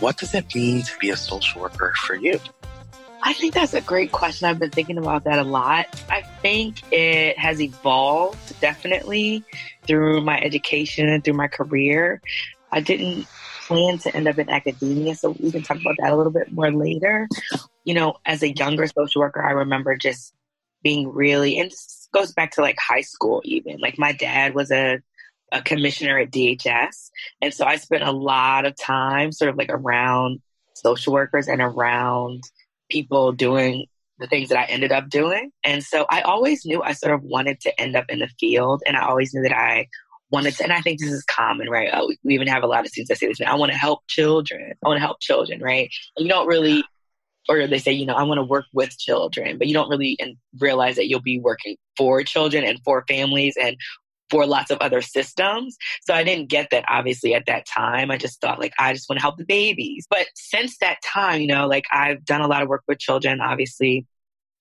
What does it mean to be a social worker for you? I think that's a great question. I've been thinking about that a lot. I think it has evolved definitely through my education and through my career. I didn't plan to end up in academia, so we can talk about that a little bit more later. You know, as a younger social worker, I remember just being really, and this goes back to like high school even. Like my dad was a a commissioner at DHS. And so I spent a lot of time sort of like around social workers and around people doing the things that I ended up doing. And so I always knew I sort of wanted to end up in the field. And I always knew that I wanted to, and I think this is common, right? Uh, we even have a lot of students that say this, I want to help children. I want to help children, right? And you don't really, or they say, you know, I want to work with children, but you don't really realize that you'll be working for children and for families and for lots of other systems. So I didn't get that obviously at that time. I just thought like I just want to help the babies. But since that time, you know, like I've done a lot of work with children, obviously.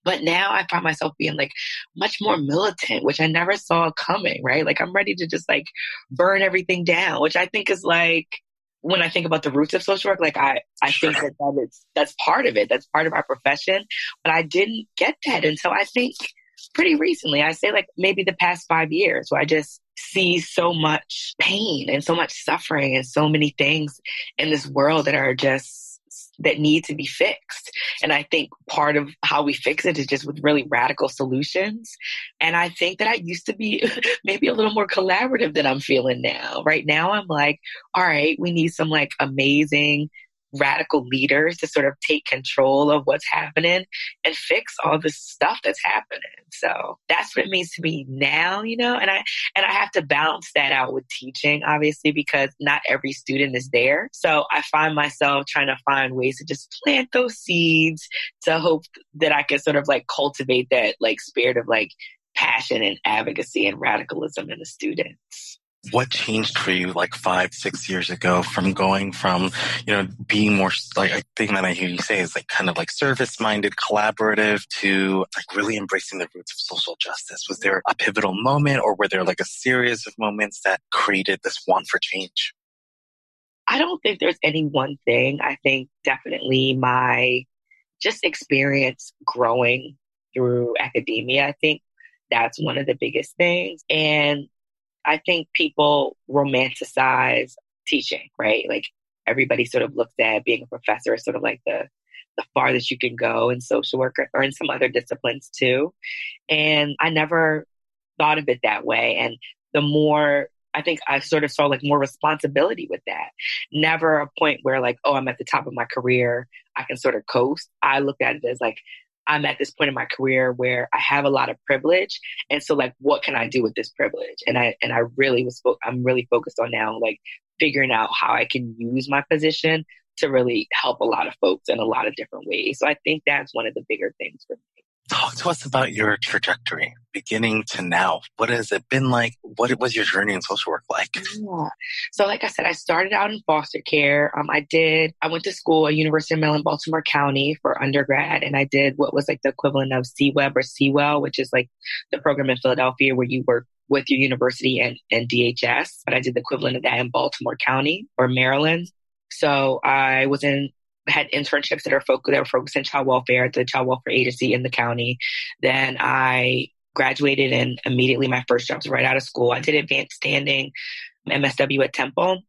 But now I find myself being like much more militant, which I never saw coming, right? Like I'm ready to just like burn everything down, which I think is like when I think about the roots of social work, like I, I sure. think that, that is, that's part of it. That's part of our profession. But I didn't get that until I think pretty recently. I say like maybe the past five years where I just see so much pain and so much suffering and so many things in this world that are just that need to be fixed. And I think part of how we fix it is just with really radical solutions. And I think that I used to be maybe a little more collaborative than I'm feeling now. Right now, I'm like, all right, we need some like amazing radical leaders to sort of take control of what's happening and fix all the stuff that's happening. So that's what it means to me now, you know, and I and I have to balance that out with teaching, obviously, because not every student is there. So I find myself trying to find ways to just plant those seeds to hope that I can sort of like cultivate that like spirit of like passion and advocacy and radicalism in the students what changed for you like five, six years ago from going from, you know, being more like I think that I hear you say is like kind of like service minded, collaborative to like really embracing the roots of social justice? Was there a pivotal moment or were there like a series of moments that created this want for change? I don't think there's any one thing. I think definitely my just experience growing through academia. I think that's one of the biggest things. And I think people romanticize teaching, right? Like everybody sort of looks at being a professor as sort of like the the farthest you can go in social work or in some other disciplines too. And I never thought of it that way. And the more I think I sort of saw like more responsibility with that. Never a point where like, oh, I'm at the top of my career. I can sort of coast. I looked at it as like, I'm at this point in my career where I have a lot of privilege. And so like, what can I do with this privilege? And I, and I really was, fo- I'm really focused on now, like figuring out how I can use my position to really help a lot of folks in a lot of different ways. So I think that's one of the bigger things for me. Talk to us about your trajectory, beginning to now. What has it been like? What was your journey in social work like? Yeah. So, like I said, I started out in foster care. Um, I did. I went to school at University of Maryland, Baltimore County for undergrad, and I did what was like the equivalent of CWEB or CWEL, which is like the program in Philadelphia where you work with your university and, and DHS. But I did the equivalent of that in Baltimore County or Maryland. So I was in had internships that are focused that were focused in child welfare at the child welfare agency in the county. Then I graduated and immediately my first job was right out of school. I did advanced standing MSW at Temple.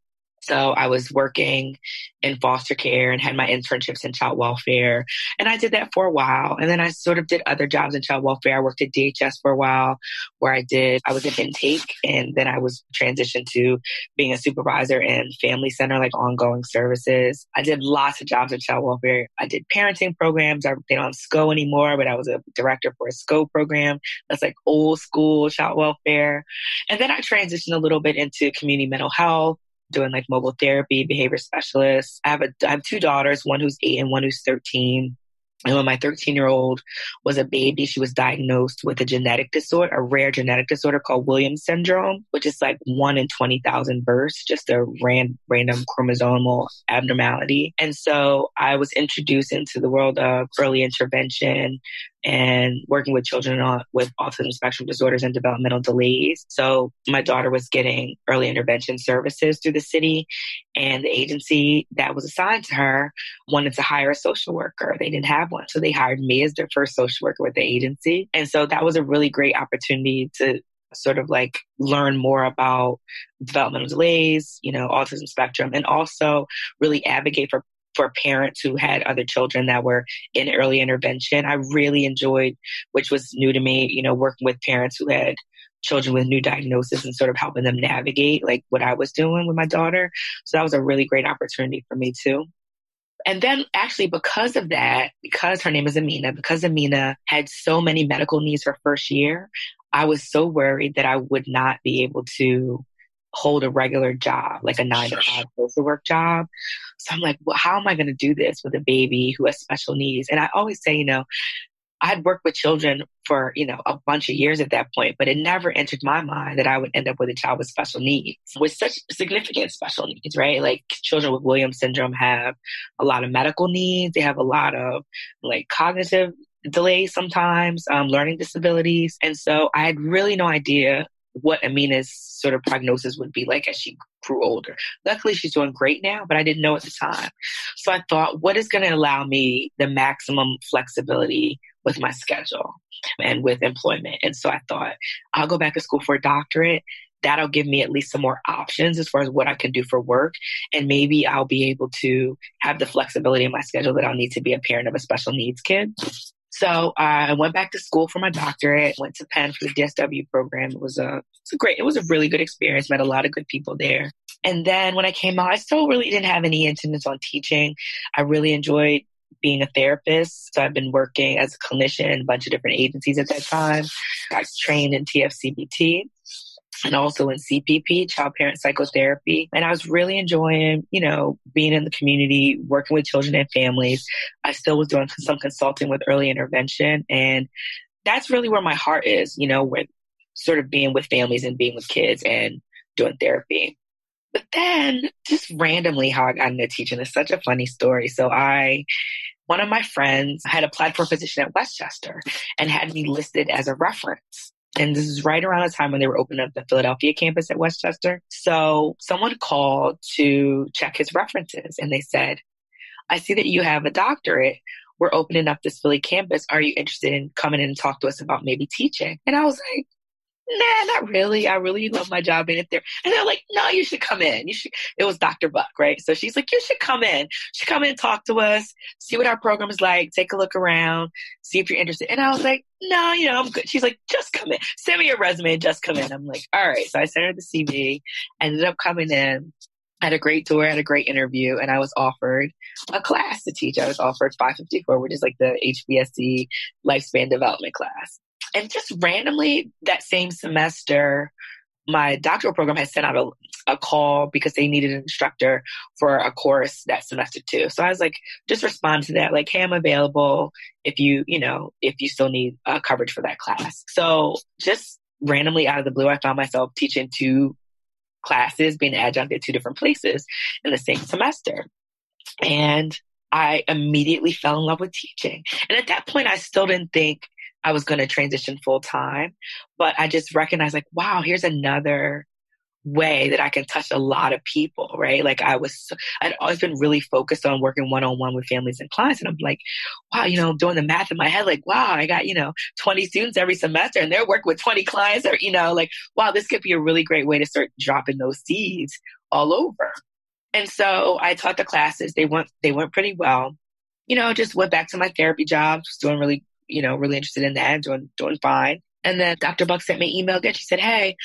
So I was working in foster care and had my internships in child welfare. And I did that for a while. And then I sort of did other jobs in child welfare. I worked at DHS for a while where I did, I was in intake and then I was transitioned to being a supervisor in family center, like ongoing services. I did lots of jobs in child welfare. I did parenting programs. I, they don't have SCO anymore, but I was a director for a SCO program. That's like old school child welfare. And then I transitioned a little bit into community mental health doing like mobile therapy, behavior specialist. I have a I have two daughters, one who's eight and one who's thirteen. And when my 13 year old was a baby, she was diagnosed with a genetic disorder, a rare genetic disorder called Williams syndrome, which is like one in 20,000 births, just a ran, random chromosomal abnormality. And so I was introduced into the world of early intervention, and working with children with autism spectrum disorders and developmental delays. So my daughter was getting early intervention services through the city and the agency that was assigned to her wanted to hire a social worker. They didn't have one. So they hired me as their first social worker with the agency. And so that was a really great opportunity to sort of like learn more about developmental delays, you know, autism spectrum, and also really advocate for for parents who had other children that were in early intervention. I really enjoyed, which was new to me, you know, working with parents who had children with new diagnosis and sort of helping them navigate like what I was doing with my daughter. So that was a really great opportunity for me too. And then actually because of that, because her name is Amina, because Amina had so many medical needs her first year, I was so worried that I would not be able to hold a regular job, like a nine to five social work job. So I'm like, well, how am I going to do this with a baby who has special needs? And I always say, you know, I'd worked with children for, you know, a bunch of years at that point, but it never entered my mind that I would end up with a child with special needs, with such significant special needs, right? Like children with Williams syndrome have a lot of medical needs. They have a lot of like cognitive delays sometimes, um, learning disabilities. And so I had really no idea what Amina's sort of prognosis would be like as she grew older. Luckily, she's doing great now, but I didn't know at the time. So I thought, what is going to allow me the maximum flexibility with my schedule and with employment? And so I thought, I'll go back to school for a doctorate. That'll give me at least some more options as far as what I can do for work. And maybe I'll be able to have the flexibility in my schedule that I'll need to be a parent of a special needs kid. So I went back to school for my doctorate, went to Penn for the DSW program. It was a, it was a great, it was a really good experience, met a lot of good people there. And then when I came out, I still really didn't have any intentions on teaching. I really enjoyed being a therapist. So I've been working as a clinician in a bunch of different agencies at that time. I trained in TFCBT and also in CPP, child parent psychotherapy. And I was really enjoying, you know, being in the community, working with children and families. I still was doing some consulting with early intervention. And that's really where my heart is, you know, with sort of being with families and being with kids and doing therapy. But then just randomly how I got into teaching is such a funny story. So I one of my friends had applied for a position at West Chester and had me listed as a reference. And this is right around the time when they were opening up the Philadelphia campus at West Chester. So someone called to check his references and they said, I see that you have a doctorate. We're opening up this Philly campus. Are you interested in coming in and talk to us about maybe teaching? And I was like, nah, not really. I really love my job in it there. And they're like, no, you should come in. You should. It was Dr. Buck, right? So she's like, you should come in. You should come in talk to us, see what our program is like, take a look around, see if you're interested. And I was like, no, you know, I'm good. She's like, just come in. Send me your resume and just come in. I'm like, all right. So I sent her the CV, ended up coming in. had a great tour, had a great interview, and I was offered a class to teach. I was offered 554, which is like the HBSE lifespan development class. And just randomly that same semester, my doctoral program had sent out a, a call because they needed an instructor for a course that semester too. So I was like, just respond to that, like, hey, I'm available if you, you know, if you still need uh, coverage for that class. So just randomly out of the blue, I found myself teaching two classes, being adjunct at two different places in the same semester. And I immediately fell in love with teaching. And at that point, I still didn't think I was going to transition full time. But I just recognized, like, wow, here's another way that I can touch a lot of people, right? Like I was, I'd always been really focused on working one on one with families and clients. And I'm like, wow, you know, doing the math in my head, like, wow, I got, you know, 20 students every semester and they're working with 20 clients or, you know, like, wow, this could be a really great way to start dropping those seeds all over. And so I taught the classes. They went, they went pretty well. You know, just went back to my therapy job, doing really you know, really interested in that, doing doing fine. And then Dr. Buck sent me an email again. She said, Hey,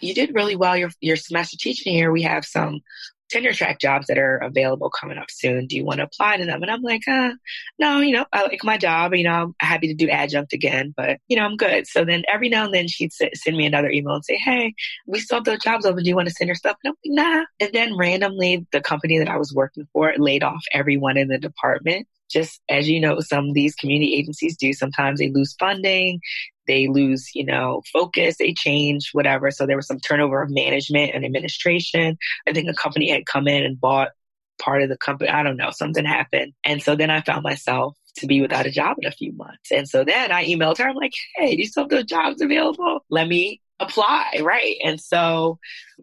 you did really well your your semester teaching here. We have some tenure track jobs that are available coming up soon. Do you want to apply to them? And I'm like, uh, no, you know, I like my job. You know, I'm happy to do adjunct again, but you know, I'm good. So then every now and then she'd send me another email and say, hey, we still have those jobs open. Do you want to send your stuff? And I'm like, nah. And then randomly, the company that I was working for laid off everyone in the department just as you know, some of these community agencies do. Sometimes they lose funding, they lose, you know, focus, they change, whatever. So there was some turnover of management and administration. I think a company had come in and bought part of the company. I don't know, something happened. And so then I found myself to be without a job in a few months. And so then I emailed her. I'm like, hey, do you still have those jobs available? Let me apply. Right. And so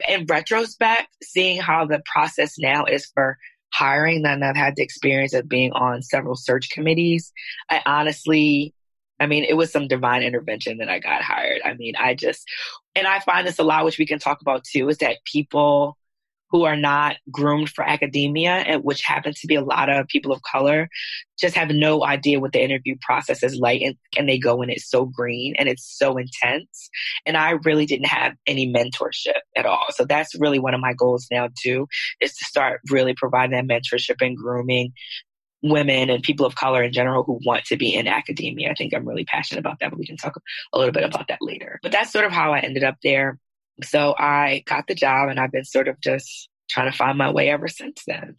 in retrospect, seeing how the process now is for hiring, then I've had the experience of being on several search committees. I honestly, I mean, it was some divine intervention that I got hired. I mean, I just, and I find this a lot, which we can talk about too, is that people who are not groomed for academia, which happens to be a lot of people of color, just have no idea what the interview process is like. And, and they go in it's so green and it's so intense. And I really didn't have any mentorship at all. So that's really one of my goals now, too, is to start really providing that mentorship and grooming women and people of color in general who want to be in academia. I think I'm really passionate about that, but we can talk a little bit about that later. But that's sort of how I ended up there. So I got the job and I've been sort of just trying to find my way ever since then.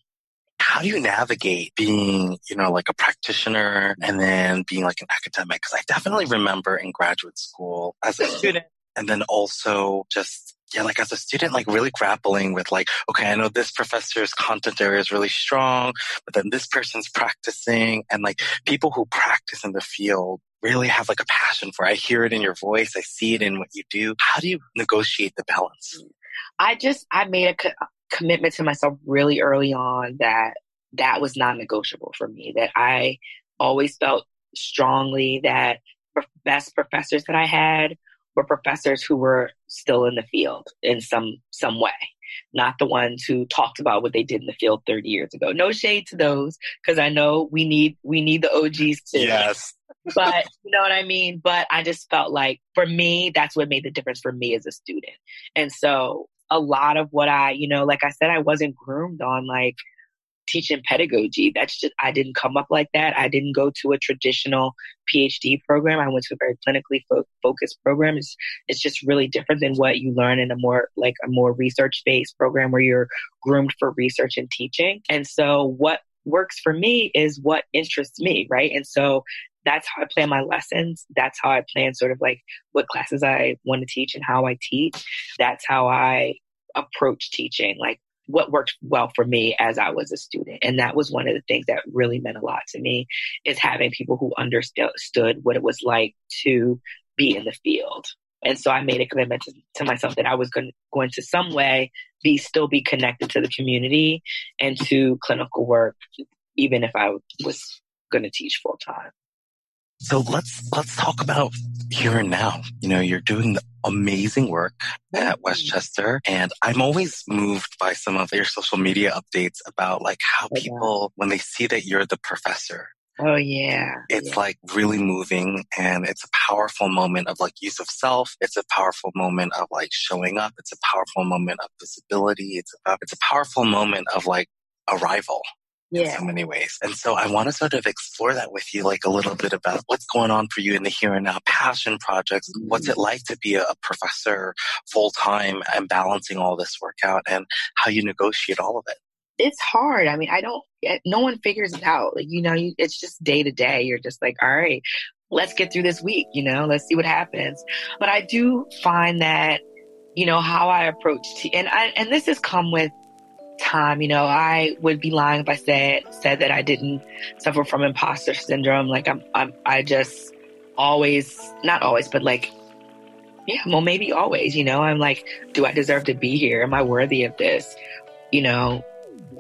How do you navigate being, you know, like a practitioner and then being like an academic? Because I definitely remember in graduate school as a student and then also just yeah, like as a student, like really grappling with like, okay, I know this professor's content area is really strong, but then this person's practicing and like people who practice in the field really have like a passion for. I hear it in your voice. I see it in what you do. How do you negotiate the balance? I just, I made a co- uh, commitment to myself really early on that that was non negotiable for me, that I always felt strongly that the best professors that I had were professors who were still in the field in some some way not the ones who talked about what they did in the field 30 years ago. No shade to those because i know we need we need the og's too. Yes. But you know what i mean? But i just felt like for me that's what made the difference for me as a student. And so a lot of what i you know like i said i wasn't groomed on like teaching pedagogy. That's just, I didn't come up like that. I didn't go to a traditional PhD program. I went to a very clinically fo- focused program. It's, it's just really different than what you learn in a more, like a more research based program where you're groomed for research and teaching. And so what works for me is what interests me, right? And so that's how I plan my lessons. That's how I plan sort of like what classes I want to teach and how I teach. That's how I approach teaching. Like what worked well for me as I was a student. And that was one of the things that really meant a lot to me is having people who understood what it was like to be in the field. And so I made a commitment to, to myself that I was going, going to some way be still be connected to the community and to clinical work, even if I was going to teach full time. So let's let's talk about here and now. You know, you're doing amazing work at West Chester, and I'm always moved by some of your social media updates about like how people when they see that you're the professor. Oh yeah. It's yeah. like really moving and it's a powerful moment of like use of self. It's a powerful moment of like showing up. It's a powerful moment of visibility. It's a, it's a powerful moment of like arrival yeah. in so many ways. And so I want to sort of explore that with you, like a little bit about what's going on for you in the here and now passion projects. Mm-hmm. What's it like to be a, professor full time and balancing all this work out and how you negotiate all of it? It's hard. I mean, I don't, no one figures it out. Like, you know, you, it's just day to day. You're just like, all right, let's get through this week, you know, let's see what happens. But I do find that, you know, how I approach, t- and I, and this has come with time. You know, I would be lying if I said said that I didn't suffer from imposter syndrome. Like I'm, I'm I just always, not always, but like, yeah, well, maybe always. You know, I'm like, do I deserve to be here? Am I worthy of this? You know,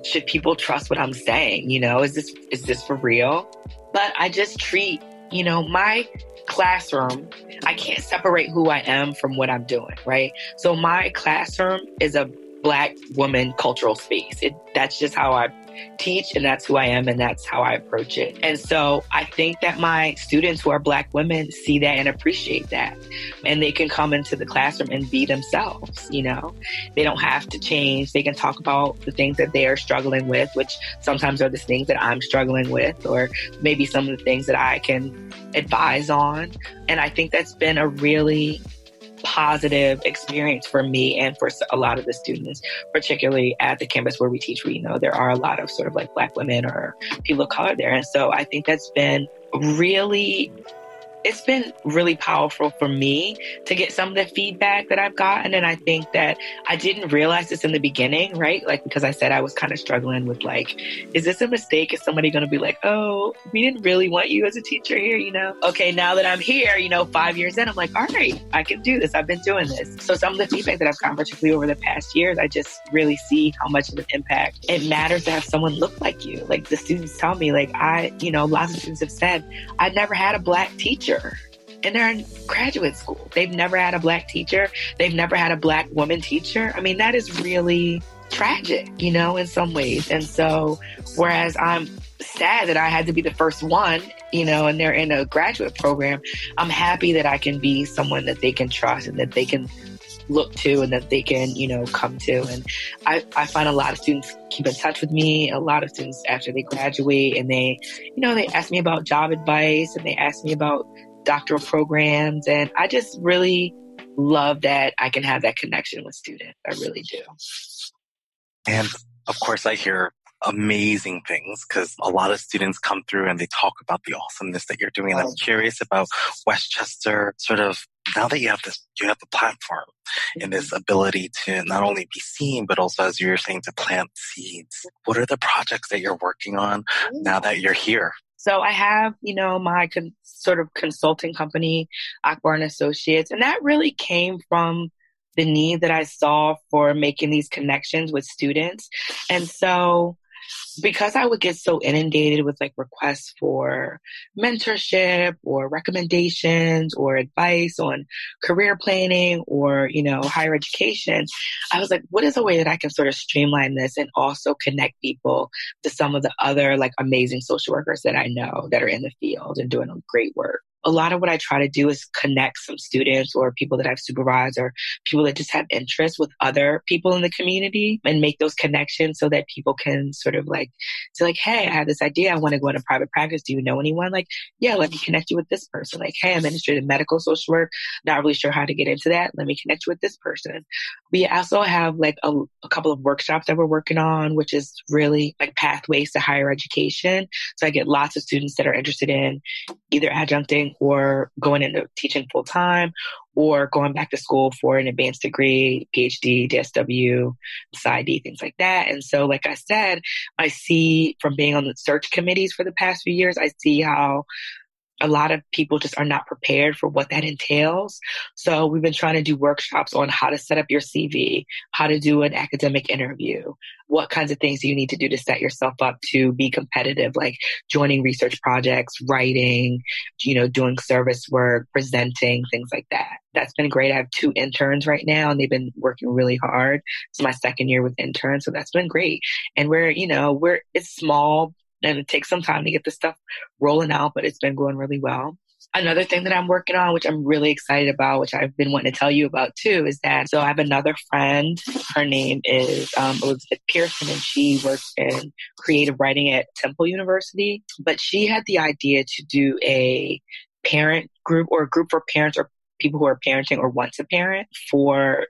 should people trust what I'm saying? You know, is this is this for real? But I just treat, you know, my classroom, I can't separate who I am from what I'm doing, right? So my classroom is a black woman cultural space. It, that's just how I teach and that's who I am and that's how I approach it. And so I think that my students who are black women see that and appreciate that. And they can come into the classroom and be themselves, you know. They don't have to change. They can talk about the things that they are struggling with, which sometimes are the things that I'm struggling with or maybe some of the things that I can advise on. And I think that's been a really positive experience for me and for a lot of the students, particularly at the campus where we teach. We know there are a lot of sort of like Black women or people of color there. And so I think that's been really it's been really powerful for me to get some of the feedback that I've gotten. And I think that I didn't realize this in the beginning, right? Like, because I said I was kind of struggling with like, is this a mistake? Is somebody going to be like, oh, we didn't really want you as a teacher here, you know? Okay, now that I'm here, you know, five years in, I'm like, all right, I can do this. I've been doing this. So some of the feedback that I've gotten, particularly over the past years, I just really see how much of an impact it matters to have someone look like you. Like the students tell me, like, I, you know, lots of students have said, I never had a black teacher and they're in graduate school. They've never had a black teacher. They've never had a black woman teacher. I mean, that is really tragic, you know, in some ways. And so, whereas I'm sad that I had to be the first one, you know, and they're in a graduate program, I'm happy that I can be someone that they can trust and that they can look to and that they can, you know, come to. And I, I find a lot of students keep in touch with me. A lot of students after they graduate and they, you know, they ask me about job advice and they ask me about doctoral programs. And I just really love that I can have that connection with students. I really do. And of course, I hear amazing things because a lot of students come through and they talk about the awesomeness that you're doing. And I'm curious about West Chester sort of now that you have this, you have the platform and this mm-hmm. ability to not only be seen, but also, as you were saying, to plant seeds. What are the projects that you're working on now that you're here? So I have, you know, my con- sort of consulting company, Akbar and Associates, and that really came from the need that I saw for making these connections with students. And so because I would get so inundated with like requests for mentorship or recommendations or advice on career planning or, you know, higher education, I was like, what is a way that I can sort of streamline this and also connect people to some of the other like amazing social workers that I know that are in the field and doing great work? A lot of what I try to do is connect some students or people that I've supervised or people that just have interest with other people in the community and make those connections so that people can sort of like say like, Hey, I have this idea. I want to go into private practice. Do you know anyone? Like, yeah, let me connect you with this person. Like, Hey, I'm interested in medical social work. Not really sure how to get into that. Let me connect you with this person. We also have like a, a couple of workshops that we're working on, which is really like pathways to higher education. So I get lots of students that are interested in either adjuncting or going into teaching full time or going back to school for an advanced degree, PhD, DSW, PsyD, things like that. And so, like I said, I see from being on the search committees for the past few years, I see how a lot of people just are not prepared for what that entails. So we've been trying to do workshops on how to set up your CV, how to do an academic interview, what kinds of things do you need to do to set yourself up to be competitive, like joining research projects, writing, you know, doing service work, presenting, things like that. That's been great. I have two interns right now and they've been working really hard. It's my second year with interns. So that's been great. And we're, you know, we're, it's small, and it takes some time to get the stuff rolling out, but it's been going really well. Another thing that I'm working on, which I'm really excited about, which I've been wanting to tell you about too, is that so I have another friend. Her name is um, Elizabeth Pearson, and she works in creative writing at Temple University. But she had the idea to do a parent group or a group for parents or people who are parenting or want to parent for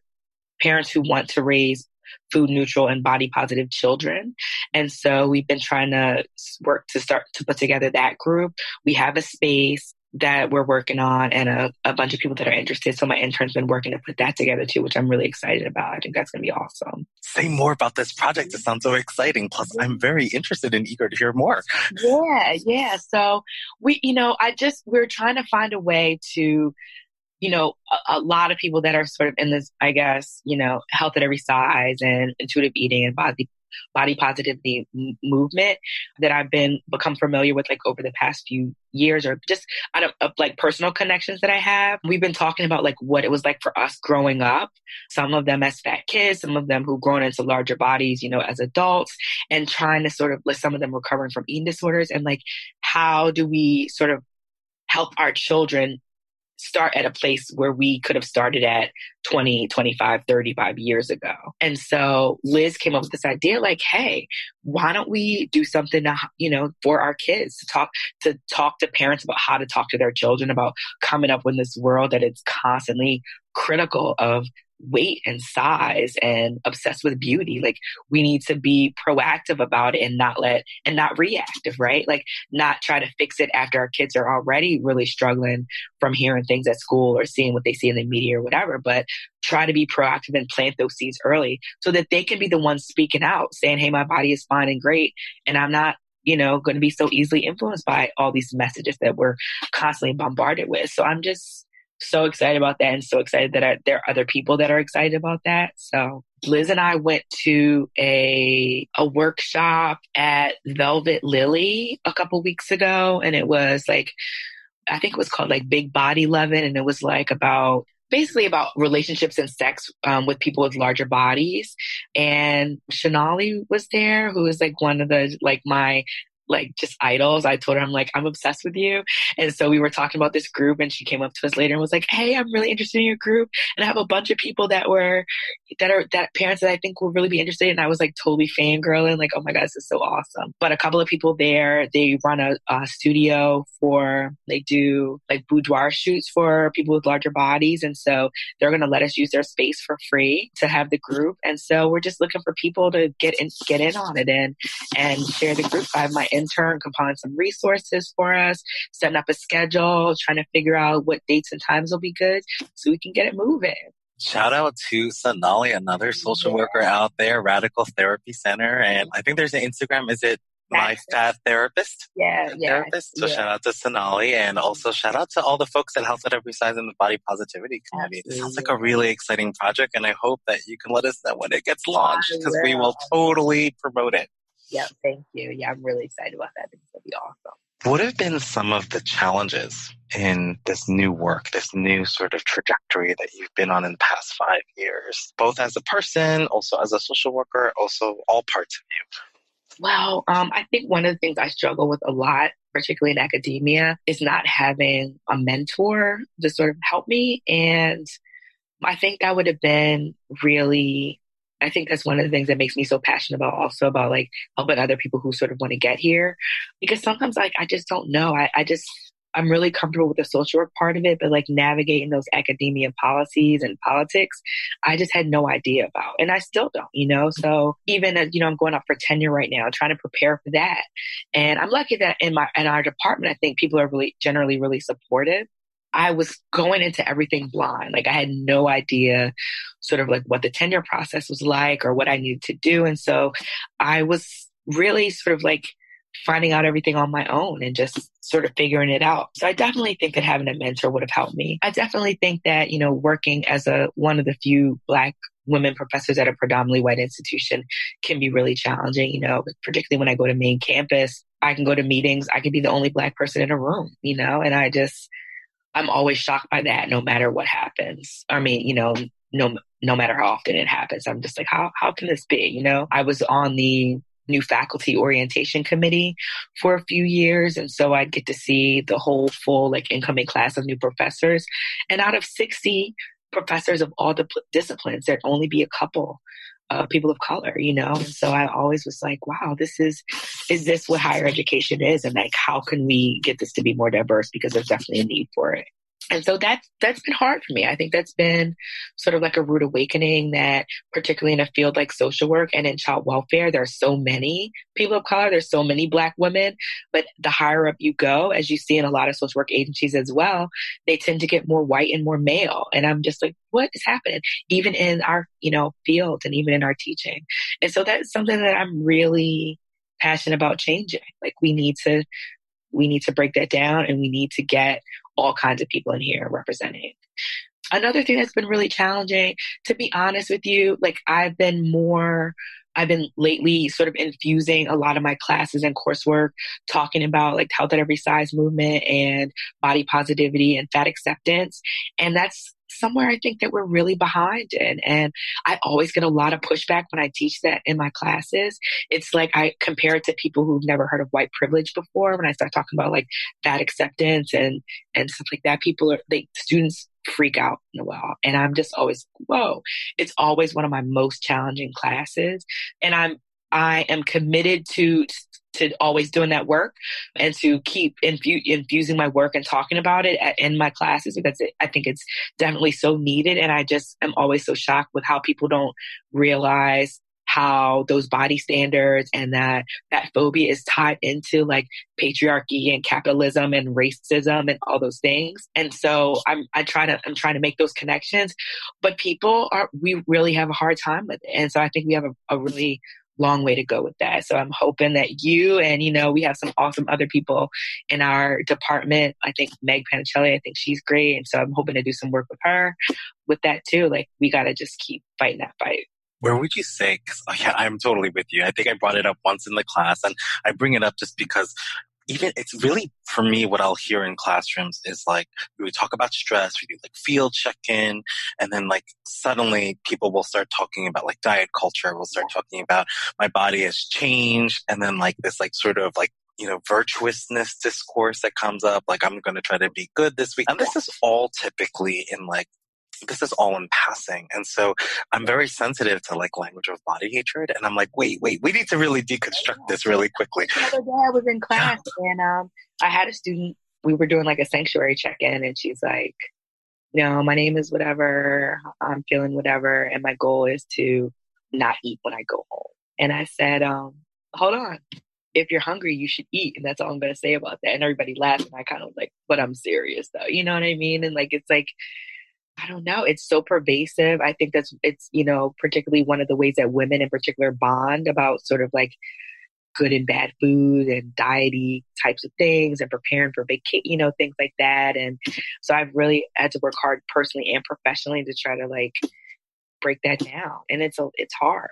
parents who want to raise food neutral and body positive children. And so we've been trying to work to start to put together that group. We have a space that we're working on and a, a bunch of people that are interested. So my intern's been working to put that together too, which I'm really excited about. I think that's going to be awesome. Say more about this project. It sounds so exciting. Plus, I'm very interested and eager to hear more. Yeah, yeah. So we, you know, I just, we're trying to find a way to you know, a, a, lot of people that are sort of in this, I guess, you know, health at every size and intuitive eating and body body positivity movement that I've been become familiar with like over the past few years or just out of, of, like personal connections that I have. We've been talking about like what it was like for us growing up. Some of them as fat kids, some of them who've grown into larger bodies, you know, as adults and trying to sort of like some of them recovering from eating disorders and like how do we sort of help our children start at a place where we could have started at 20, 25, 35 years ago. And so Liz came up with this idea like, hey, why don't we do something to, you know, for our kids to talk to talk to parents about how to talk to their children about coming up in this world that it's constantly critical of weight and size and obsessed with beauty. Like we need to be proactive about it and not let and not reactive, right? Like not try to fix it after our kids are already really struggling from hearing things at school or seeing what they see in the media or whatever, but try to be proactive and plant those seeds early so that they can be the ones speaking out, saying, Hey, my body is fine and great. And I'm not you know, going to be so easily influenced by all these messages that we're constantly bombarded with. So I'm just so excited about that and so excited that I, there are other people that are excited about that. So Liz and I went to a a workshop at Velvet Lily a couple weeks ago and it was like I think it was called like Big Body Loving and it was like about basically about relationships and sex um, with people with larger bodies. And Sonalee was there, who is like one of the like my like just idols. I told her, I'm like, I'm obsessed with you. And so we were talking about this group and she came up to us later and was like, Hey, I'm really interested in your group. And I have a bunch of people that were, that are, that parents that I think will really be interested. And I was like totally fangirling, like, oh my God, this is so awesome. But a couple of people there, they run a, a studio for, they do like boudoir shoots for people with larger bodies. And so they're going to let us use their space for free to have the group. And so we're just looking for people to get in, get in on it and, and share the group. Have my intern compiling some resources for us, setting up a schedule, trying to figure out what dates and times will be good so we can get it moving. Shout out to Sonalee, another social yeah. worker out there, Radical Therapy Center. And I think there's an Instagram. Is it my fat therapist. Yeah, yeah. Therapist. So yeah. shout out to Sonalee and also shout out to all the folks at Health at Every Size in the body positivity community. It sounds like a really exciting project and I hope that you can let us know when it gets launched because we will totally promote it. Yeah, thank you. Yeah, I'm really excited about that. It's gonna be awesome. What have been some of the challenges in this new work, this new sort of trajectory that you've been on in the past five years, both as a person, also as a social worker, also all parts of you? Well, um, I think one of the things I struggle with a lot, particularly in academia, is not having a mentor to sort of help me. And I think that would have been really I think that's one of the things that makes me so passionate about also about like helping other people who sort of want to get here. Because sometimes like I just don't know. I, I just I'm really comfortable with the social work part of it, but like navigating those academia policies and politics, I just had no idea about. And I still don't, you know? So even, as, you know, I'm going up for tenure right now, trying to prepare for that. And I'm lucky that in my, in our department, I think people are really generally really supportive. I was going into everything blind. Like I had no idea sort of like what the tenure process was like or what I needed to do. And so I was really sort of like finding out everything on my own and just sort of figuring it out. So I definitely think that having a mentor would have helped me. I definitely think that, you know, working as a one of the few black women professors at a predominantly white institution can be really challenging, you know, particularly when I go to main campus. I can go to meetings, I can be the only black person in a room, you know, and I just I'm always shocked by that no matter what happens. I mean, you know, no no matter how often it happens. I'm just like, how how can this be? You know, I was on the new faculty orientation committee for a few years and so I'd get to see the whole full like incoming class of new professors and out of 60 professors of all the disciplines there'd only be a couple uh, people of color, you know? So I always was like, wow, this is, is this what higher education is? And like, how can we get this to be more diverse? Because there's definitely a need for it and so that's that's been hard for me. I think that's been sort of like a rude awakening that particularly in a field like social work and in child welfare, there are so many people of color, there's so many black women, but the higher up you go, as you see in a lot of social work agencies as well, they tend to get more white and more male. And I'm just like, what is happening? Even in our, you know, field and even in our teaching. And so that's something that I'm really passionate about changing. Like we need to we need to break that down and we need to get all kinds of people in here representing. Another thing that's been really challenging, to be honest with you, like I've been more I've been lately sort of infusing a lot of my classes and coursework talking about like health at every size movement and body positivity and fat acceptance. And that's somewhere I think that we're really behind in. And I always get a lot of pushback when I teach that in my classes. It's like I compare it to people who've never heard of white privilege before. When I start talking about like that acceptance and, and stuff like that, people are, they, students freak out in a while. And I'm just always, whoa, it's always one of my most challenging classes. And I'm, I am committed to to always doing that work and to keep infu- infusing my work and talking about it at, in my classes because it, I think it's definitely so needed. And I just am always so shocked with how people don't realize how those body standards and that that phobia is tied into like patriarchy and capitalism and racism and all those things. And so I'm I try to I'm trying to make those connections, but people are we really have a hard time with it. And so I think we have a, a really long way to go with that. So I'm hoping that you and, you know, we have some awesome other people in our department. I think Meg Panicelli, I think she's great. And so I'm hoping to do some work with her with that too. Like we got to just keep fighting that fight. Where would you say? Cause oh yeah, I'm totally with you. I think I brought it up once in the class and I bring it up just because even it's really for me what I'll hear in classrooms is like we talk about stress, we do like field check in, and then like suddenly people will start talking about like diet culture. We'll start talking about my body has changed, and then like this like sort of like you know, virtuousness discourse that comes up, like I'm going to try to be good this week. And this is all typically in like this is all in passing. And so I'm very sensitive to like language of body hatred. And I'm like, wait, wait, we need to really deconstruct this really quickly. The other day I was in class and um, I had a student, we were doing like a sanctuary check in and she's like, you know, my name is whatever, I'm feeling whatever. And my goal is to not eat when I go home. And I said, um, hold on. If you're hungry, you should eat. And that's all I'm going to say about that. And everybody laughed. And I kind of was like, but I'm serious though. You know what I mean? And like, it's like, I don't know. It's so pervasive. I think that's it's you know particularly one of the ways that women in particular bond about sort of like good and bad food and diety types of things and preparing for vacation, you know, things like that. And so I've really had to work hard personally and professionally to try to like break that down. And it's a, it's hard.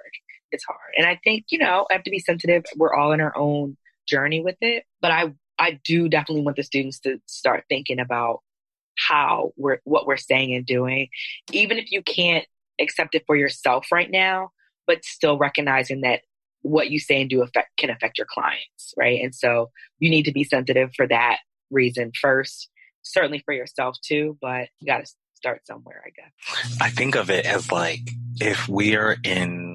It's hard. And I think you know I have to be sensitive. We're all in our own journey with it, but I I do definitely want the students to start thinking about how we're what we're saying and doing, even if you can't accept it for yourself right now, but still recognizing that what you say and do affect can affect your clients, right? And so you need to be sensitive for that reason first, certainly for yourself too, but you got to start somewhere, I guess. I think of it as like if we are in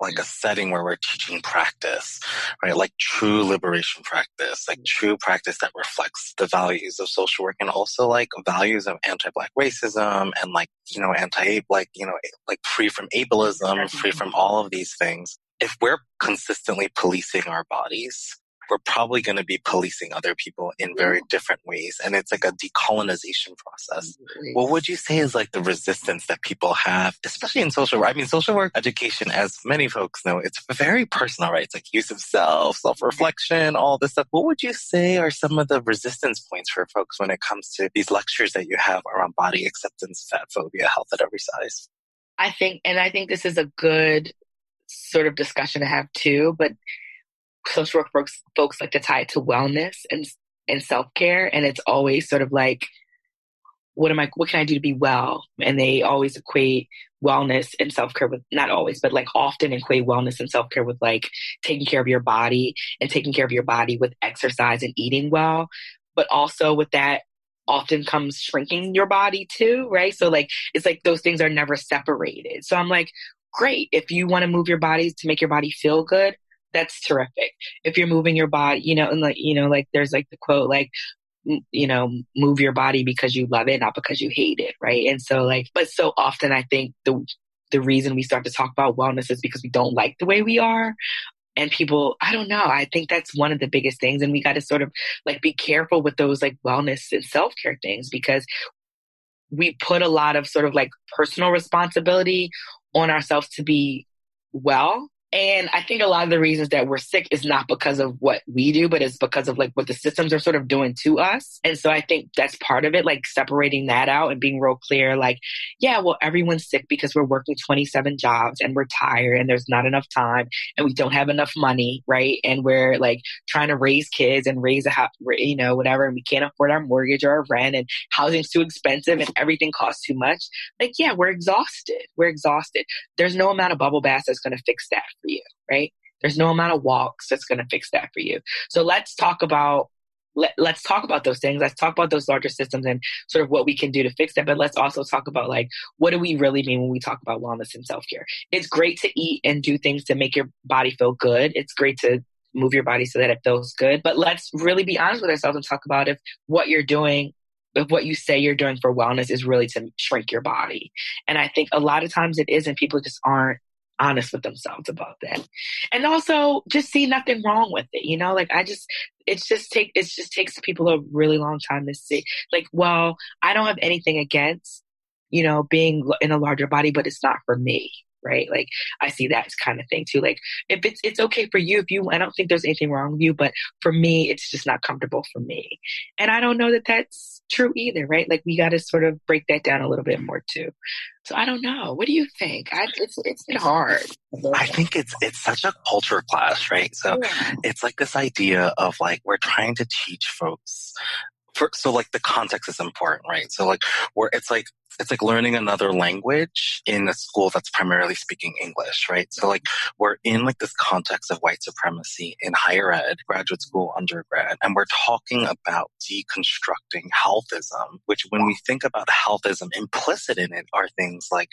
like a mm-hmm. setting where we're teaching practice, right? Like true liberation practice, like mm-hmm. true practice that reflects the values of social work and also like values of anti-black racism and like, you know, anti, like, you know, eh, like free from ableism, free from all of these things. If we're consistently policing our bodies, we're probably going to be policing other people in very different ways. And it's like a decolonization process. What would you say is like the resistance that people have, especially in social work? I mean, social work education, as many folks know, it's very personal, right? It's like use of self, self-reflection, all this stuff. What would you say are some of the resistance points for folks when it comes to these lectures that you have around body acceptance, fat phobia, health at every size? I think, and I think this is a good sort of discussion to have too, but social work folks, folks like to tie it to wellness and and self care, and it's always sort of like, what am I? What can I do to be well? And they always equate wellness and self care with not always, but like often equate wellness and self care with like taking care of your body and taking care of your body with exercise and eating well, but also with that often comes shrinking your body too, right? So like it's like those things are never separated. So I'm like, great if you want to move your body to make your body feel good that's terrific. If you're moving your body, you know, and like, you know, like there's like the quote, like, you know, move your body because you love it, not because you hate it. Right. And so like, but so often I think the, the reason we start to talk about wellness is because we don't like the way we are. And people, I don't know. I think that's one of the biggest things. And we got to sort of like be careful with those like wellness and self care things because we put a lot of sort of like personal responsibility on ourselves to be well and I think a lot of the reasons that we're sick is not because of what we do, but it's because of like what the systems are sort of doing to us. And so I think that's part of it, like separating that out and being real clear, like, yeah, well, everyone's sick because we're working 27 jobs and we're tired and there's not enough time and we don't have enough money, right? And we're like trying to raise kids and raise a house, you know, whatever, and we can't afford our mortgage or our rent and housing's too expensive and everything costs too much. Like, yeah, we're exhausted. We're exhausted. There's no amount of bubble baths that's going to fix that for you, right? There's no amount of walks that's going to fix that for you. So let's talk about let, us talk about those things. Let's talk about those larger systems and sort of what we can do to fix that. But let's also talk about like, what do we really mean when we talk about wellness and self care? It's great to eat and do things to make your body feel good. It's great to move your body so that it feels good. But let's really be honest with ourselves and talk about if what you're doing if what you say you're doing for wellness is really to shrink your body. And I think a lot of times it isn't. People just aren't honest with themselves about that. And also just see nothing wrong with it. You know, like I just it's just take it just takes people a really long time to see like, well, I don't have anything against, you know, being in a larger body, but it's not for me right? Like I see that kind of thing too. Like if it's it's okay for you, if you I don't think there's anything wrong with you, but for me, it's just not comfortable for me. And I don't know that that's true either, right? Like we got to sort of break that down a little bit more too. So I don't know. What do you think? I, it's it's been hard. I think it's it's such a culture clash, right? So yeah. it's like this idea of like we're trying to teach folks for, so like the context is important, right? So like where it's like it's like learning another language in a school that's primarily speaking English, right? So like we're in like this context of white supremacy in higher ed, graduate school, undergrad, and we're talking about deconstructing healthism, which when we think about healthism, implicit in it are things like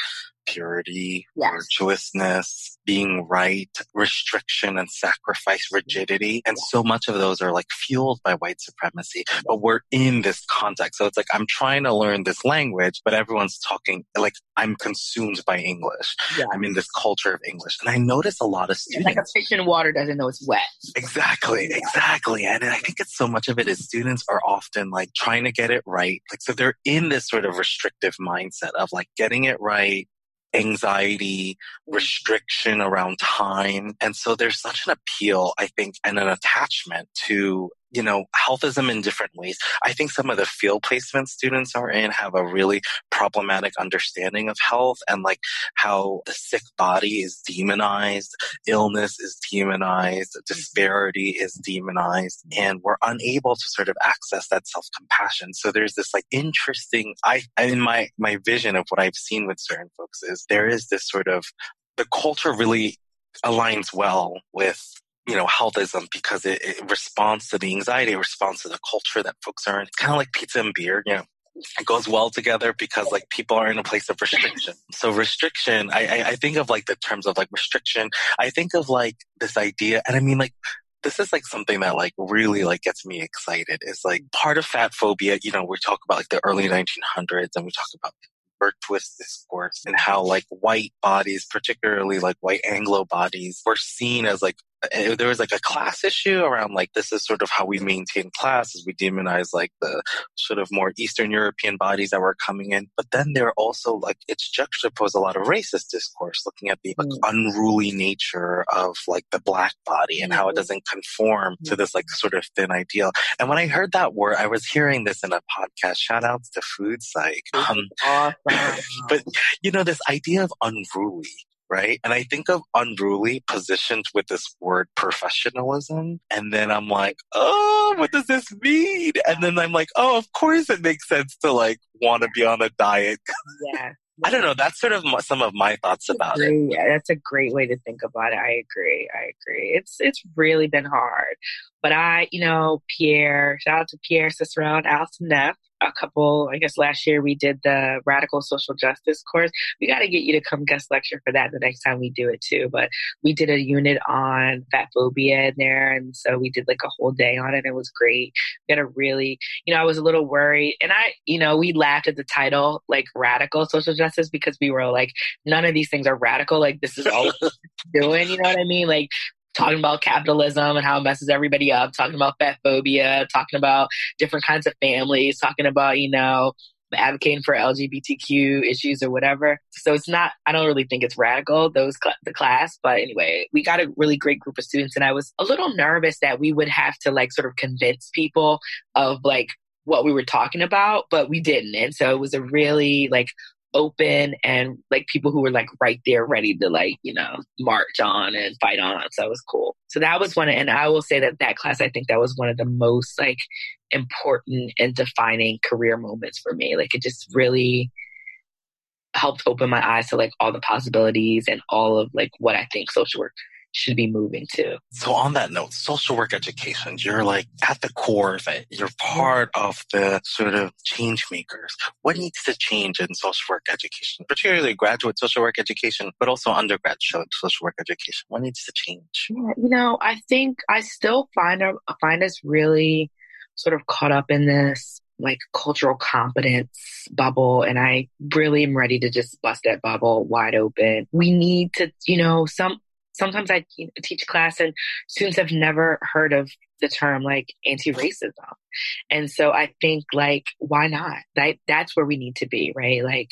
purity, yes. virtuousness, being right, restriction and sacrifice, rigidity. And so much of those are like fueled by white supremacy, but we're in this context. So it's like, I'm trying to learn this language, but everyone's talking like I'm consumed by English. Yeah. I'm in this culture of English. And I notice a lot of students. It's like a fish in water doesn't know it's wet. Exactly. Yeah. Exactly. And I think it's so much of it is students are often like trying to get it right. Like, so they're in this sort of restrictive mindset of like getting it right, anxiety, mm-hmm. restriction around time. And so there's such an appeal, I think, and an attachment to you know, healthism in different ways. I think some of the field placement students are in have a really problematic understanding of health and like how the sick body is demonized, illness is demonized, mm. disparity is demonized, and we're unable to sort of access that self-compassion. So there's this like interesting, I, in my, my vision of what I've seen with certain folks is there is this sort of, the culture really aligns well with you know, healthism because it, it responds to the anxiety, it responds to the culture that folks are in. It's kind of like pizza and beer, you know, it goes well together because like people are in a place of restriction. So restriction, I, I, I, think of like the terms of like restriction. I think of like this idea, and I mean like this is like something that like really like gets me excited. Is like part of fat phobia. You know, we talk about like the early 1900s, and we talk about virtuous discourse and how like white bodies, particularly like white Anglo bodies, were seen as like There was like a class issue around like this is sort of how we maintain class as we demonize like the sort of more Eastern European bodies that were coming in. But then there also like it's juxtaposed a lot of racist discourse looking at the like, mm. unruly nature of like the black body and how it mm-hmm. doesn't conform to this like sort of thin ideal. And when I heard that word, I was hearing this in a podcast. Shout outs to Food Psych. Um, awesome. but you know, this idea of unruly right? And I think of unruly positioned with this word professionalism. And then I'm like, oh, what does this mean? And then I'm like, oh, of course it makes sense to like want to be on a diet. Yeah. I don't know. That's sort of some of my thoughts about it. Yeah, that's a great way to think about it. I agree. I agree. It's it's really been hard, but I, you know, Pierre. Shout out to Pierre Cicerone, Allison Neff, a couple, I guess last year we did the radical social justice course. We got to get you to come guest lecture for that the next time we do it too. But we did a unit on fat phobia in there. And so we did like a whole day on it. It was great. We had a really, you know, I was a little worried. And I, you know, we laughed at the title, like radical social justice, because we were like, none of these things are radical. Like this is all doing, you know what I mean? Like talking about capitalism and how it messes everybody up, talking about fat phobia, talking about different kinds of families, talking about, you know, advocating for LGBTQ issues or whatever. So it's not, I don't really think it's radical, those, cl- the class. But anyway, we got a really great group of students and I was a little nervous that we would have to like sort of convince people of like what we were talking about, but we didn't. And so it was a really like open and like people who were like right there ready to like you know march on and fight on. So it was cool. So that was one and i will say that that class i think that was one of the most like important and defining career moments for me. Like it just really helped open my eyes to like all the possibilities and all of like what i think social work should be moving to. So on that note, social work education, you're like at the core of it. You're part of the sort of change makers. What needs to change in social work education, particularly graduate social work education, but also undergrad social work education? What needs to change? Yeah, you know, I think I still find um, find us really sort of caught up in this like cultural competence bubble and I really am ready to just bust that bubble wide open. We need to, you know, some sometimes I teach class and students have never heard of the term like anti-racism. And so I think like why not? That that's where we need to be, right? Like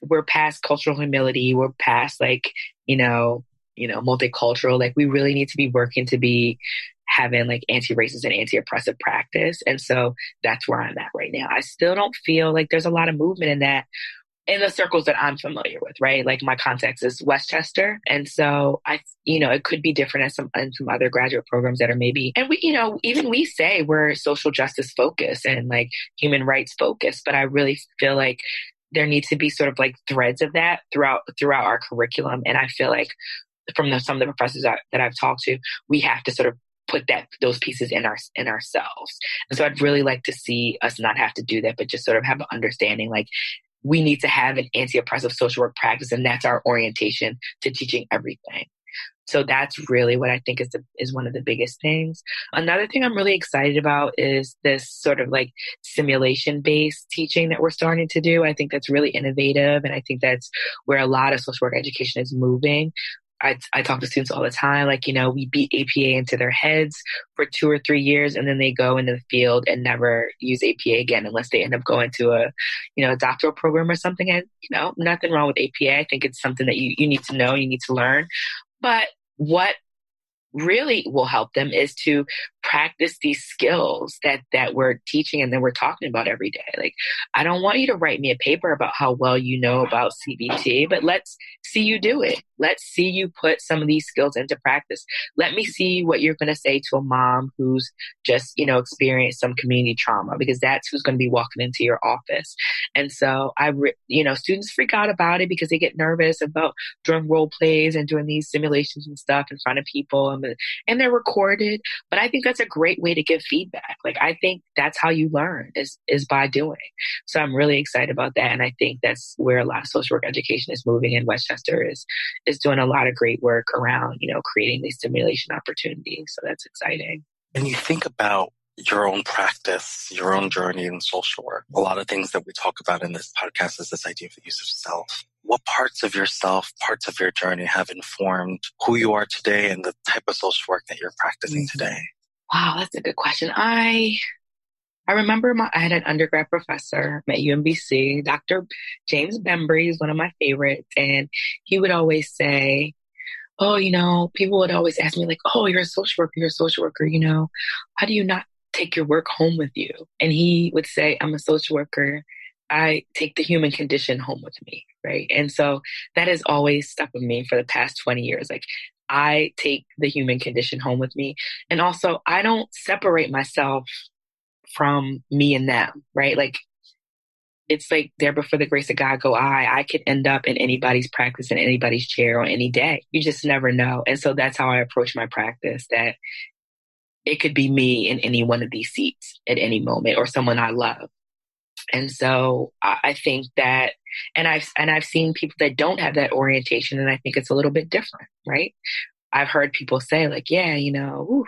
we're past cultural humility, we're past like, you know, you know, multicultural. Like we really need to be working to be having like anti-racist and anti-oppressive practice. And so that's where I'm at right now. I still don't feel like there's a lot of movement in that in the circles that I'm familiar with, right? Like my context is West Chester. And so I, you know, it could be different as some, in some other graduate programs that are maybe, and we, you know, even we say we're social justice focused and like human rights focused, but I really feel like there needs to be sort of like threads of that throughout, throughout our curriculum. And I feel like from the, some of the professors that, that I've talked to, we have to sort of put that those pieces in our in ourselves. And so I'd really like to see us not have to do that, but just sort of have an understanding like we need to have an anti-oppressive social work practice, and that's our orientation to teaching everything. So that's really what I think is the, is one of the biggest things. Another thing I'm really excited about is this sort of like simulation based teaching that we're starting to do. I think that's really innovative, and I think that's where a lot of social work education is moving. I, I talk to students all the time, like, you know, we beat APA into their heads for two or three years and then they go into the field and never use APA again unless they end up going to a, you know, a doctoral program or something. And, you know, nothing wrong with APA. I think it's something that you, you need to know, you need to learn. But what really will help them is to practice these skills that that we're teaching and that we're talking about every day. Like i don't want you to write me a paper about how well you know about cbt but let's see you do it. Let's see you put some of these skills into practice. Let me see what you're going to say to a mom who's just you know experienced some community trauma because that's who's going to be walking into your office. And so i re- you know students freak out about it because they get nervous about doing role plays and doing these simulations and stuff in front of people and, and they're recorded but i think that's a great way to give feedback. Like I think that's how you learn is is by doing. So I'm really excited about that, and I think that's where a lot of social work education is moving. In West Chester is is doing a lot of great work around you know creating these stimulation opportunities. So that's exciting. And you think about your own practice, your own journey in social work. A lot of things that we talk about in this podcast is this idea of the use of self what parts of yourself, parts of your journey have informed who you are today and the type of social work that you're practicing mm-hmm. today? Wow, that's a good question. I I remember my, I had an undergrad professor at UMBC, Dr. James Bembry is one of my favorites, and he would always say, "Oh, you know, people would always ask me like, oh, you're a social worker, you're a social worker, you know, how do you not take your work home with you?" And he would say, "I'm a social worker." I take the human condition home with me, right? And so that has always stuck with me for the past 20 years. Like, I take the human condition home with me. And also, I don't separate myself from me and them, right? Like, it's like there before the grace of God go I. I could end up in anybody's practice in anybody's chair on any day. You just never know. And so that's how I approach my practice that it could be me in any one of these seats at any moment or someone I love. And so I think that, and I've, and I've seen people that don't have that orientation and I think it's a little bit different, right? I've heard people say like, yeah, you know, ooh,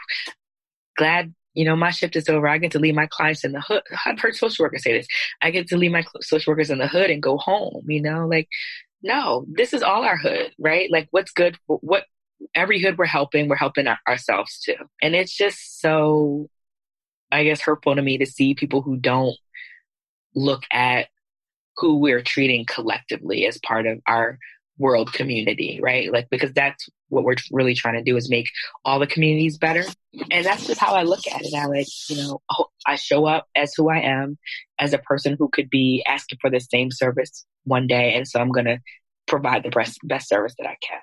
glad, you know, my shift is over. I get to leave my clients in the hood. I've heard social workers say this. I get to leave my social workers in the hood and go home, you know, like, no, this is all our hood, right? Like what's good, what, every hood we're helping, we're helping ourselves too. And it's just so, I guess, hurtful to me to see people who don't look at who we're treating collectively as part of our world community, right? Like, because that's what we're really trying to do is make all the communities better. And that's just how I look at it. I like, you know, I show up as who I am, as a person who could be asking for the same service one day. And so I'm going to provide the best, best service that I can.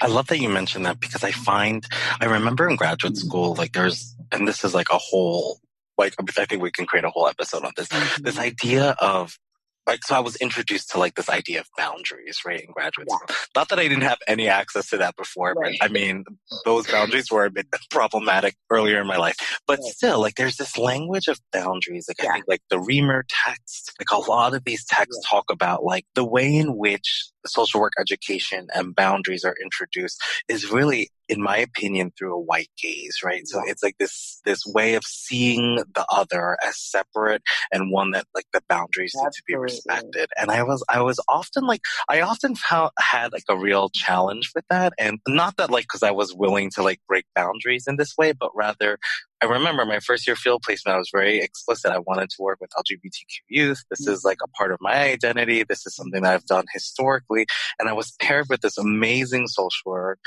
I love that you mentioned that because I find, I remember in graduate school, like there's, and this is like a whole like I think we can create a whole episode on this. Mm-hmm. This idea of like so I was introduced to like this idea of boundaries, right, in graduate yeah. school. Not that I didn't have any access to that before, right. but I mean those boundaries were a bit problematic earlier in my life. But right. still, like there's this language of boundaries. Like yeah. I think like the Reamer text, like a lot of these texts yeah. talk about like the way in which social work education and boundaries are introduced is really in my opinion, through a white gaze, right? So it's like this, this way of seeing the other as separate and one that like the boundaries Absolutely. need to be respected. And I was, I was often like, I often found, had like a real challenge with that. And not that like, cause I was willing to like break boundaries in this way, but rather I remember my first year field placement, I was very explicit. I wanted to work with LGBTQ youth. This is like a part of my identity. This is something that I've done historically. And I was paired with this amazing social work,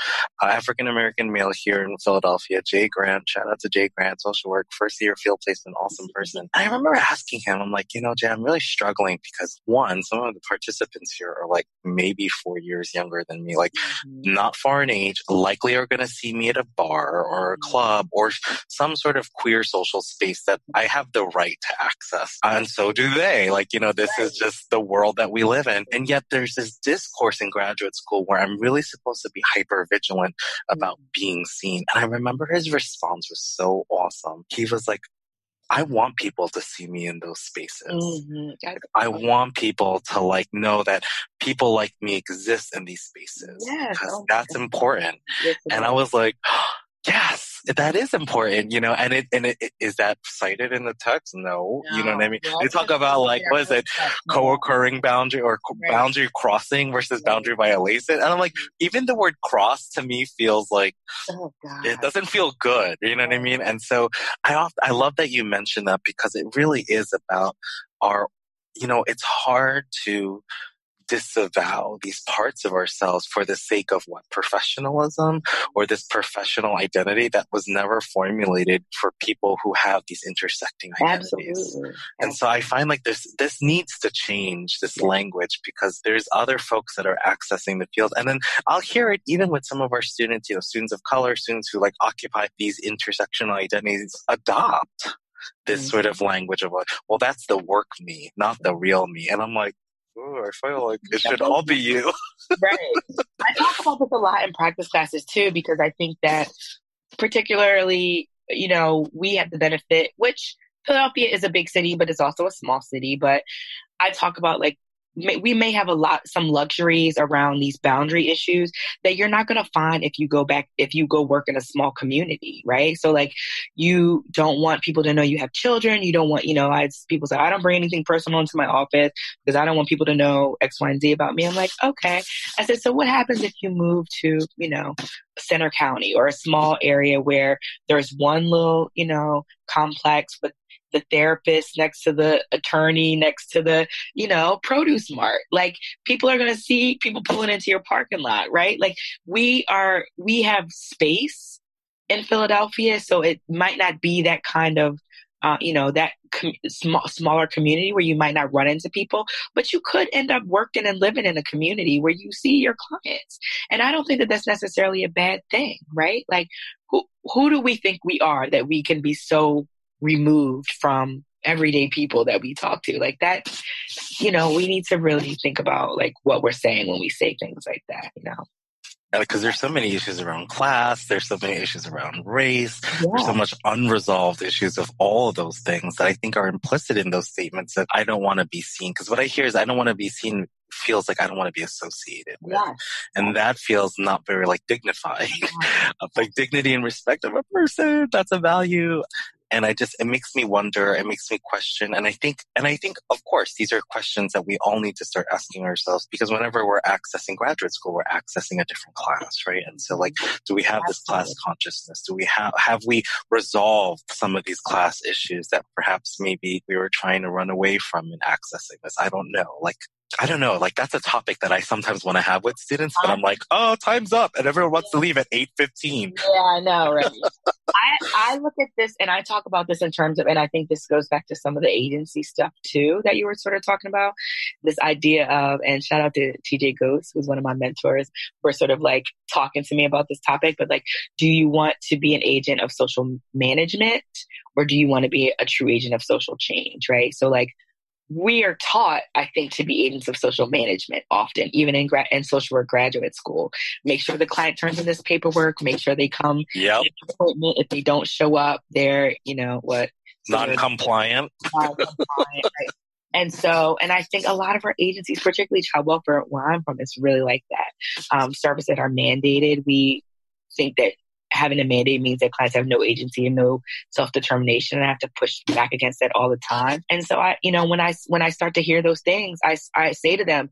uh, African American male here in Philadelphia, Jay Grant. Shout out to Jay Grant, social work, first year field placement, awesome person. I remember asking him, I'm like, you know, Jay, I'm really struggling because one, some of the participants here are like maybe four years younger than me, like mm-hmm. not far in age, likely are going to see me at a bar or a mm-hmm. club or some sort of queer social space that I have the right to access. And so do they. Like, you know, this is just the world that we live in. And yet there's this discourse in graduate school where I'm really supposed to be hyper vigilant about mm-hmm. being seen. And I remember his response was so awesome. He was like, I want people to see me in those spaces. Mm-hmm. I want people to like know that people like me exist in these spaces yes. because oh that's important. Yes, and I was like, yes, that is important, you know, and it, and it, it is that cited in the text? No, no you know what I mean? They talk about like, what is it? Co-occurring boundary or right. boundary crossing versus right. boundary violation. And I'm like, mm-hmm. even the word cross to me feels like, oh, it doesn't feel good. You know what I mean? And so I often, I love that you mentioned that because it really is about our, you know, it's hard to, disavow these parts of ourselves for the sake of what professionalism or this professional identity that was never formulated for people who have these intersecting identities. Absolutely. And so I find like this this needs to change this language because there's other folks that are accessing the field. And then I'll hear it even with some of our students, you know, students of color, students who like occupy these intersectional identities adopt this mm-hmm. sort of language of well, that's the work me, not the real me. And I'm like, oh, I feel like it should all be you. right. I talk about this a lot in practice classes too, because I think that particularly, you know, we have the benefit, which Philadelphia is a big city, but it's also a small city. But I talk about like we may have a lot some luxuries around these boundary issues that you're not going to find if you go back if you go work in a small community right? So like you don't want people to know you have children. You don't want you know I people say I don't bring anything personal into my office because I don't want people to know X Y and Z about me. I'm like okay. I said so what happens if you move to you know Centre County or a small area where there's one little you know complex with the therapist next to the attorney next to the you know produce mart. Like people are going to see people pulling into your parking lot right? Like we are we have space in philadelphia so it might not be that kind of uh, you know that com- small, smaller community where you might not run into people but you could end up working and living in a community where you see your clients. And i don't think that that's necessarily a bad thing right? Like who who do we think we are that we can be so removed from everyday people that we talk to. Like that, you know, we need to really think about like what we're saying when we say things like that, you know. Because there's so many issues around class, there's so many issues around race, yeah. there's so much unresolved issues of all of those things that I think are implicit in those statements that I don't want to be seen. Because what I hear is I don't want to be seen feels like I don't want to be associated with. Yes. And that feels not very like dignifying. like dignity and respect of a person, that's a value and I just it makes me wonder, it makes me question, and I think and I think of course these are questions that we all need to start asking ourselves because whenever we're accessing graduate school, we're accessing a different class, right? And so like, do we have this class consciousness? Do we have have we resolved some of these class issues that perhaps maybe we were trying to run away from in accessing this? I don't know. Like I don't know, like that's a topic that I sometimes want to have with students, but uh-huh. I'm like, oh, time's up, and everyone wants to leave at eight fifteen. Yeah, I know, right? I I look at this and I talk about this in terms of, and I think this goes back to some of the agency stuff too that you were sort of talking about. This idea of, and shout out to TJ Ghost, who's one of my mentors, for sort of like talking to me about this topic. But like, do you want to be an agent of social management, or do you want to be a true agent of social change? Right? So like we are taught, I think, to be agents of social management often, even in, gra- in social work graduate school. Make sure the client turns in this paperwork. Make sure they come yep. the appointment. If they don't show up, they're, you know, what? Non-compliant. Non-compliant right? And so, and I think a lot of our agencies, particularly child welfare, where I'm from, is really like that. Um, services are mandated. We think that having a mandate means that clients have no agency and no self determination. And I have to push back against that all the time. And so I, you know, when I when I start to hear those things, I I say to them,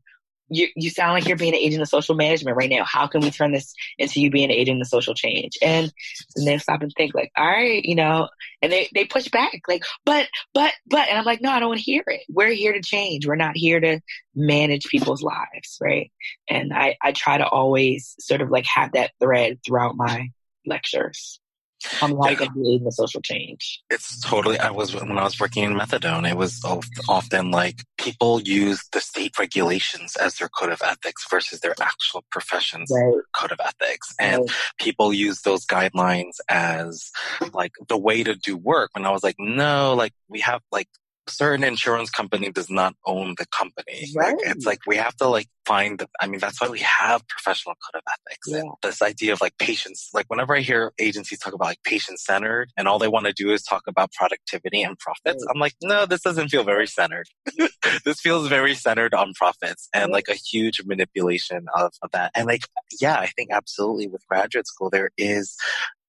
you, you sound like you're being an agent of social management right now. How can we turn this into you being an agent of social change? And, and they stop and think like, all right, you know, and they, they push back like, but, but, but, and I'm like, no, I don't want to hear it. We're here to change. We're not here to manage people's lives. Right. And I, I try to always sort of like have that thread throughout my lectures on how yeah. you can social change. It's totally. I was when I was working in methadone. It was often like people use the state regulations as their code of ethics versus their actual profession's right. code of ethics, and right. people use those guidelines as like the way to do work. And I was like, no, like we have like certain insurance company does not own the company. Right. Like, it's like we have to like find the, I mean, that's why we have professional code of ethics yeah. and this idea of like patients. Like whenever I hear agencies talk about like patient centered and all they want to do is talk about productivity and profits, right. I'm like, no, this doesn't feel very centered. this feels very centered on profits and like a huge manipulation of, of that. And like, yeah, I think absolutely with graduate school, there is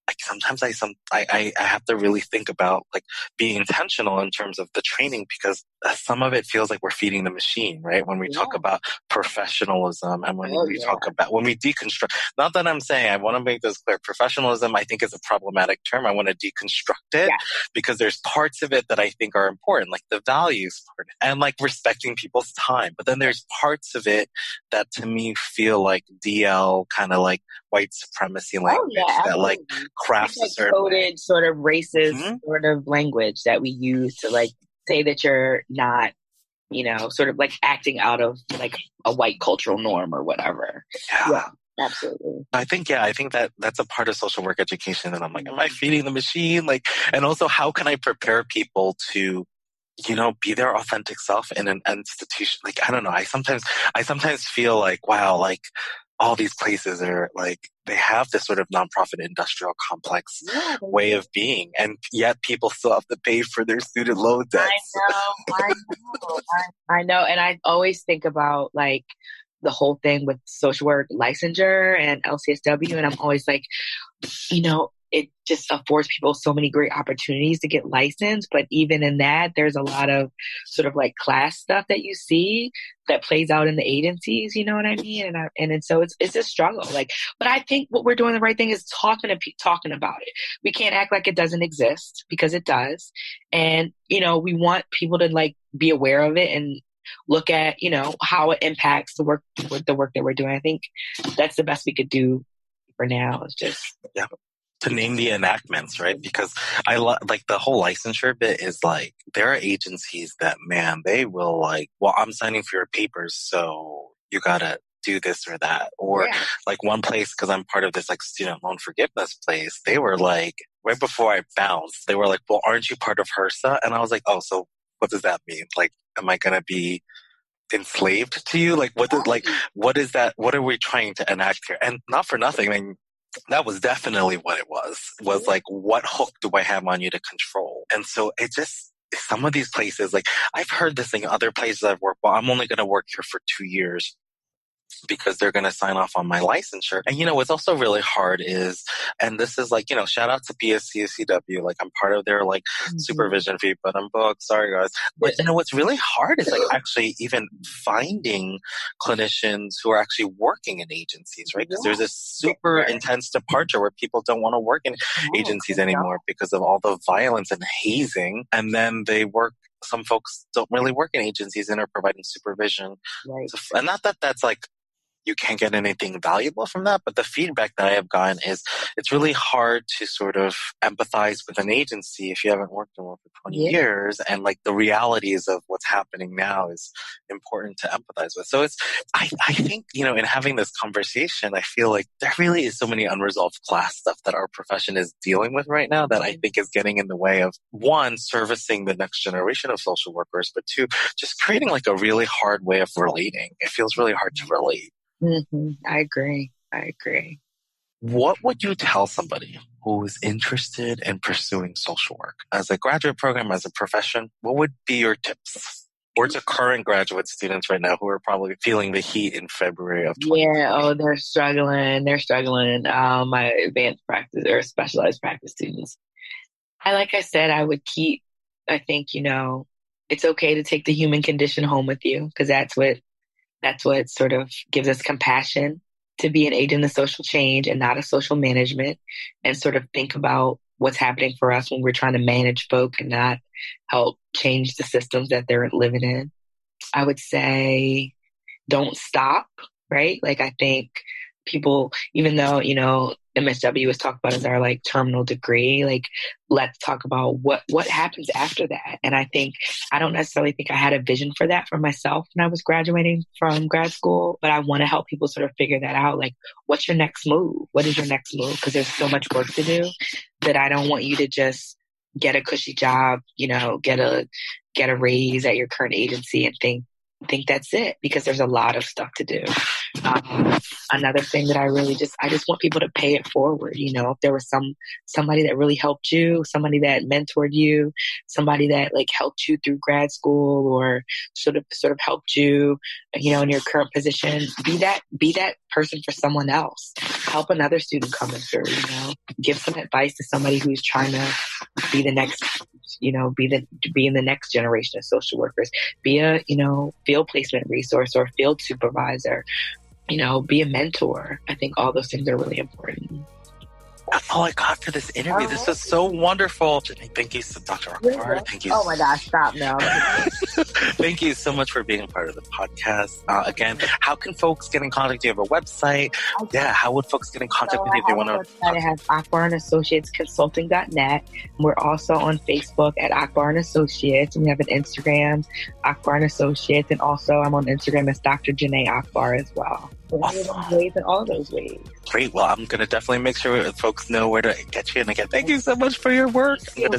like sometimes I some I, I have to really think about like being intentional in terms of the training because uh, some of it feels like we're feeding the machine, right? When we yeah. talk about professionalism and when oh, we yeah. talk about when we deconstruct. Not that I'm saying I want to make this clear. Professionalism, I think, is a problematic term. I want to deconstruct it yeah. because there's parts of it that I think are important, like the values part and like respecting people's time. But then there's parts of it that to me feel like DL kind of like white supremacy oh, language oh, that like crafts like coded sort of racist mm-hmm. sort of language that we use to like say that you're not you know sort of like acting out of like a white cultural norm or whatever yeah. yeah. Absolutely. I think, yeah, I think that that's a part of social work education. And I'm like, am I feeding the machine? Like, and also how can I prepare people to you know, be their authentic self in an institution. Like, I don't know. I sometimes, I sometimes feel like, wow, like all these places are like they have this sort of nonprofit industrial complex yeah, way of being and yet people still have to pay for their student loan debts. i know i know I, I know and i always think about like the whole thing with social work licensure and lcsw and i'm always like you know it just affords people so many great opportunities to get licensed. But even in that, there's a lot of sort of like class stuff that you see that plays out in the agencies. You know what I mean? And I, and, and so it's it's a struggle. Like, but I think what we're doing the right thing is talking to talking about it. We can't act like it doesn't exist because it does. And you know, we want people to like be aware of it and look at you know how it impacts the work with the work that we're doing. I think that's the best we could do for now. Is just yeah to name the enactments, right? Because I lo- like the whole licensure bit is like there are agencies that man they will like, well, I'm signing for your papers, so you gotta do this or that, or yeah. like one place because I'm part of this like student loan forgiveness place. They were like right before I bounced, they were like, well, aren't you part of HRSA? And I was like, oh, so what does that mean? Like, am I gonna be enslaved to you? Like, what, like, what is that? What are we trying to enact here? And not for nothing. I mean, that was definitely what it was was like what hook do i have on you to control? And so it just some of these places like i've heard this in other places i've worked well i'm only going to work here for two years because they're going to sign off on my licensure. And you know, what's also really hard is, and this is like, you know, shout out to PSCCW. Like I'm part of their like mm-hmm. supervision fee, but I'm booked. Sorry guys. But you know, what's really hard is like actually even finding clinicians who are actually working in agencies, right? Because yeah. there's this super intense departure where people don't want to work in oh, agencies anymore because of all the violence and hazing. And then they work some folks don't really work in agencies and are providing supervision. Right. And not that that's like you can't get anything valuable from that. But the feedback that I have gotten is it's really hard to sort of empathize with an agency if you haven't worked in one for 20 yeah. years. And like the realities of what's happening now is important to empathize with. So it's, I, I think, you know, in having this conversation, I feel like there really is so many unresolved class stuff that our profession is dealing with right now that I think is getting in the way of one, servicing the next generation of social workers, but two, just creating like a really hard way of relating. It feels really hard to relate. Mm-hmm. I agree. I agree. What would you tell somebody who is interested in pursuing social work as a graduate program, as a profession? What would be your tips? Or to current graduate students right now who are probably feeling the heat in February of 2020. Yeah, oh, they're struggling. They're struggling. Um, my advanced practice or specialized practice students. I, like I said, I would keep, I think, you know, it's okay to take the human condition home with you because that's what that's what sort of gives us compassion to be an agent of social change and not a social management and sort of think about what's happening for us when we're trying to manage folk and not help change the systems that they're living in. I would say don't stop, right? Like I think people, even though, you know, MSW is talked about as our like terminal degree. Like, let's talk about what what happens after that. And I think I don't necessarily think I had a vision for that for myself when I was graduating from grad school, but I want to help people sort of figure that out. Like, what's your next move? What is your next move? Because there's so much work to do that I don't want you to just get a cushy job, you know, get a get a raise at your current agency and think think that's it because there's a lot of stuff to do. Um, another thing that I really just I just want people to pay it forward. You know, if there was some somebody that really helped you, somebody that mentored you, somebody that like helped you through grad school or sort of sort of helped you, you know, in your current position, be that be that person for someone else. Help another student coming through. You know, give some advice to somebody who's trying to be the next you know, be the be in the next generation of social workers. Be a, you know, field placement resource or field supervisor. You know, be a mentor. I think all those things are really important. That's all I got for this interview. This was so wonderful. Thank you, Dr. Akbar. Thank you. Oh my gosh, stop now. Thank you so much for being a part of the podcast. Uh, again, how can folks get in contact? Do you have a website? Yeah, how would folks get in contact so with you if they want to? I have Akbar and Associates Consulting.net. We're also on Facebook at Akbar and Associates. And we have an Instagram, Akbar and Associates. And also I'm on Instagram as Dr. Ginneh Akbar as well awesome. ways in all those ways. Great. Well, I'm going to definitely make sure folks know where to get you. And again, thank you so much for your work. Thank you,